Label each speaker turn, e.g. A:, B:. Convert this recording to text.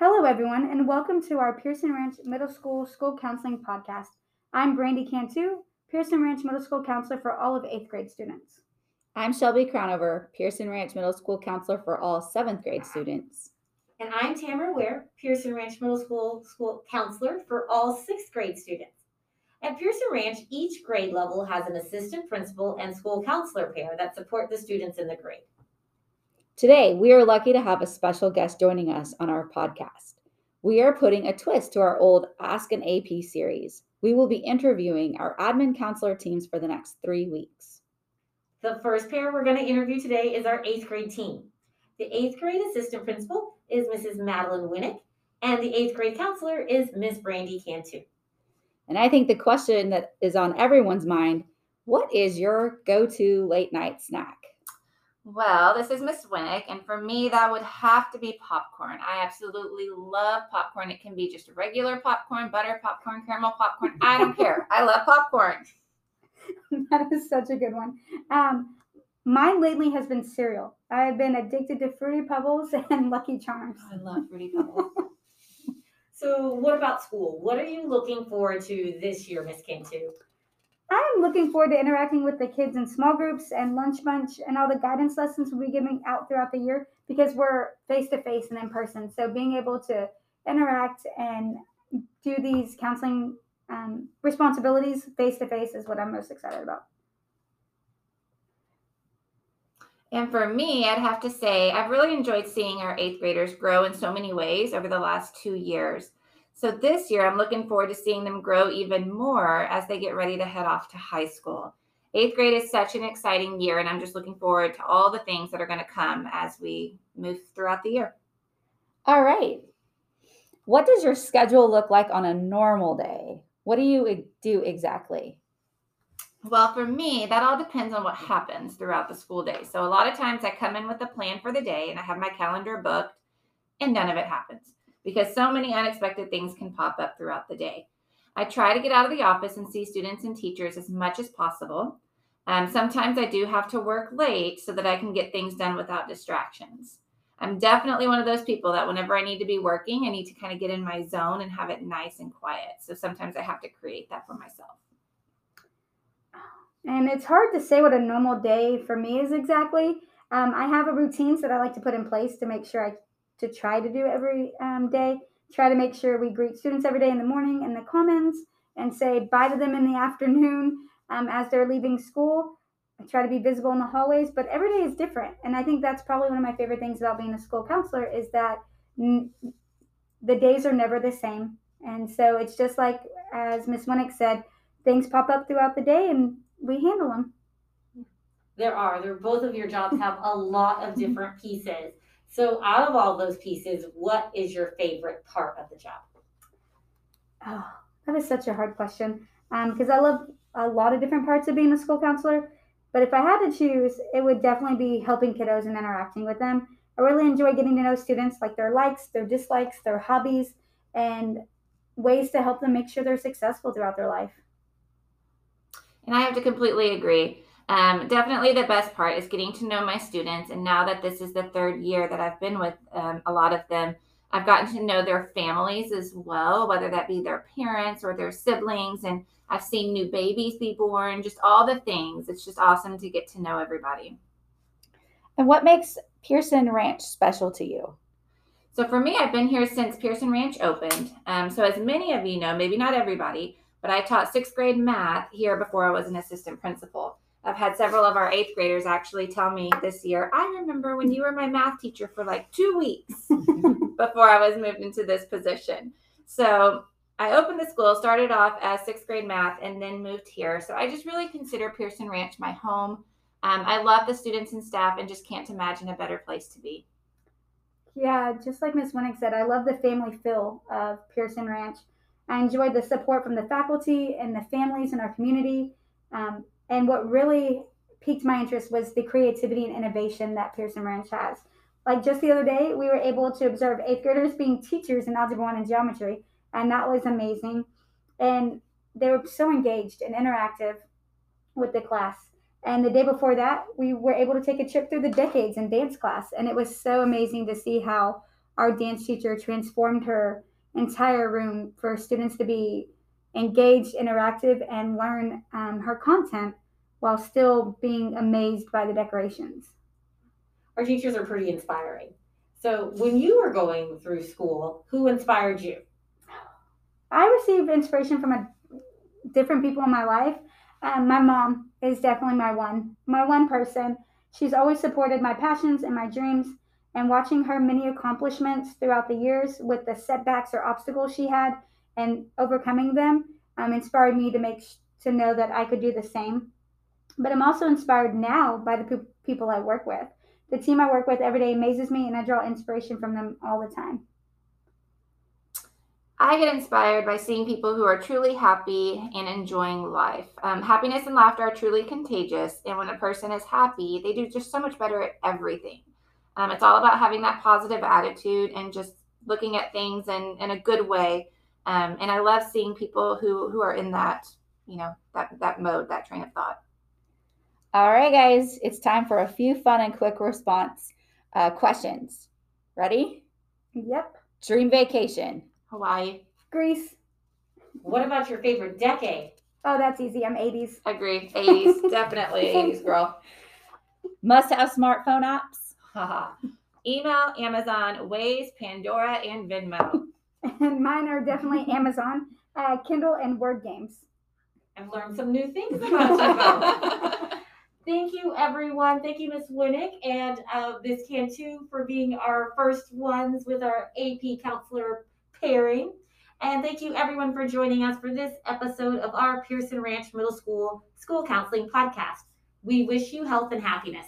A: Hello, everyone, and welcome to our Pearson Ranch Middle School School Counseling Podcast. I'm Brandy Cantu, Pearson Ranch Middle School Counselor for all of eighth grade students.
B: I'm Shelby Crownover, Pearson Ranch Middle School Counselor for all seventh grade students.
C: And I'm Tamara Ware, Pearson Ranch Middle School School Counselor for all sixth grade students. At Pearson Ranch, each grade level has an assistant principal and school counselor pair that support the students in the grade.
B: Today, we are lucky to have a special guest joining us on our podcast. We are putting a twist to our old Ask an AP series. We will be interviewing our admin counselor teams for the next three weeks.
C: The first pair we're going to interview today is our eighth grade team. The eighth grade assistant principal is Mrs. Madeline Winnek, and the eighth grade counselor is Miss Brandy Cantu.
B: And I think the question that is on everyone's mind what is your go to late night snack?
D: Well, this is Miss Winnek, and for me, that would have to be popcorn. I absolutely love popcorn. It can be just regular popcorn, butter popcorn, caramel popcorn. I don't care. I love popcorn.
A: that is such a good one. Um, mine lately has been cereal. I've been addicted to Fruity Pebbles and Lucky Charms.
D: I love Fruity Pebbles.
C: So, what about school? What are you looking forward to this year, Miss Cantu?
A: I'm looking forward to interacting with the kids in small groups and lunch bunch and all the guidance lessons we'll be giving out throughout the year because we're face to face and in person. So being able to interact and do these counseling um, responsibilities face to face is what I'm most excited about.
D: And for me, I'd have to say, I've really enjoyed seeing our eighth graders grow in so many ways over the last two years. So this year, I'm looking forward to seeing them grow even more as they get ready to head off to high school. Eighth grade is such an exciting year, and I'm just looking forward to all the things that are going to come as we move throughout the year.
B: All right. What does your schedule look like on a normal day? What do you do exactly?
D: Well, for me, that all depends on what happens throughout the school day. So, a lot of times I come in with a plan for the day and I have my calendar booked, and none of it happens because so many unexpected things can pop up throughout the day. I try to get out of the office and see students and teachers as much as possible. Um, sometimes I do have to work late so that I can get things done without distractions. I'm definitely one of those people that whenever I need to be working, I need to kind of get in my zone and have it nice and quiet. So sometimes I have to create that for myself.
A: And it's hard to say what a normal day for me is exactly. Um, I have a routine that I like to put in place to make sure I to try to do every um, day. Try to make sure we greet students every day in the morning in the commons and say bye to them in the afternoon um, as they're leaving school. I try to be visible in the hallways, but every day is different. And I think that's probably one of my favorite things about being a school counselor is that n- the days are never the same. And so it's just like, as Miss Winnek said, things pop up throughout the day and we handle them.
C: There are. There both of your jobs have a lot of different pieces. So, out of all those pieces, what is your favorite part of the job?
A: Oh, that is such a hard question because um, I love a lot of different parts of being a school counselor. But if I had to choose, it would definitely be helping kiddos and interacting with them. I really enjoy getting to know students, like their likes, their dislikes, their hobbies, and ways to help them make sure they're successful throughout their life.
D: And I have to completely agree. Um, definitely the best part is getting to know my students. And now that this is the third year that I've been with um, a lot of them, I've gotten to know their families as well, whether that be their parents or their siblings. And I've seen new babies be born, just all the things. It's just awesome to get to know everybody.
B: And what makes Pearson Ranch special to you?
D: So for me, I've been here since Pearson Ranch opened. Um, so as many of you know, maybe not everybody, but I taught sixth grade math here before I was an assistant principal. I've had several of our eighth graders actually tell me this year, I remember when you were my math teacher for like two weeks before I was moved into this position. So I opened the school, started off as sixth grade math, and then moved here. So I just really consider Pearson Ranch my home. Um, I love the students and staff and just can't imagine a better place to be.
A: Yeah, just like Ms. Winnek said, I love the family feel of Pearson Ranch. I enjoyed the support from the faculty and the families in our community. Um, and what really piqued my interest was the creativity and innovation that Pearson Ranch has. Like just the other day, we were able to observe eighth graders being teachers in Algebra 1 and Geometry, and that was amazing. And they were so engaged and interactive with the class. And the day before that, we were able to take a trip through the decades in dance class, and it was so amazing to see how our dance teacher transformed her entire room for students to be engaged, interactive, and learn um, her content while still being amazed by the decorations.
C: Our teachers are pretty inspiring. So, when you were going through school, who inspired you?
A: I received inspiration from a, different people in my life. Um, my mom is definitely my one, my one person. She's always supported my passions and my dreams, and watching her many accomplishments throughout the years with the setbacks or obstacles she had and overcoming them um, inspired me to make to know that I could do the same. But I'm also inspired now by the pe- people I work with. The team I work with every day amazes me, and I draw inspiration from them all the time.
D: I get inspired by seeing people who are truly happy and enjoying life. Um, happiness and laughter are truly contagious, and when a person is happy, they do just so much better at everything. Um, it's all about having that positive attitude and just looking at things in, in a good way. Um, and I love seeing people who who are in that, you know, that that mode, that train of thought.
B: All right, guys, it's time for a few fun and quick response uh, questions. Ready?
A: Yep.
B: Dream vacation.
D: Hawaii.
A: Greece.
C: What about your favorite decade?
A: Oh, that's easy. I'm 80s.
D: Agree. 80s. Definitely 80s, girl.
B: Must have smartphone apps.
D: Haha. Email, Amazon, Waze, Pandora, and Venmo.
A: And mine are definitely Amazon, uh, Kindle, and Word games.
C: I've learned some new things about you. Thank you, everyone. Thank you, Miss Winnek and uh, Miss Cantu for being our first ones with our AP counselor pairing. And thank you, everyone, for joining us for this episode of our Pearson Ranch Middle School School Counseling Podcast. We wish you health and happiness.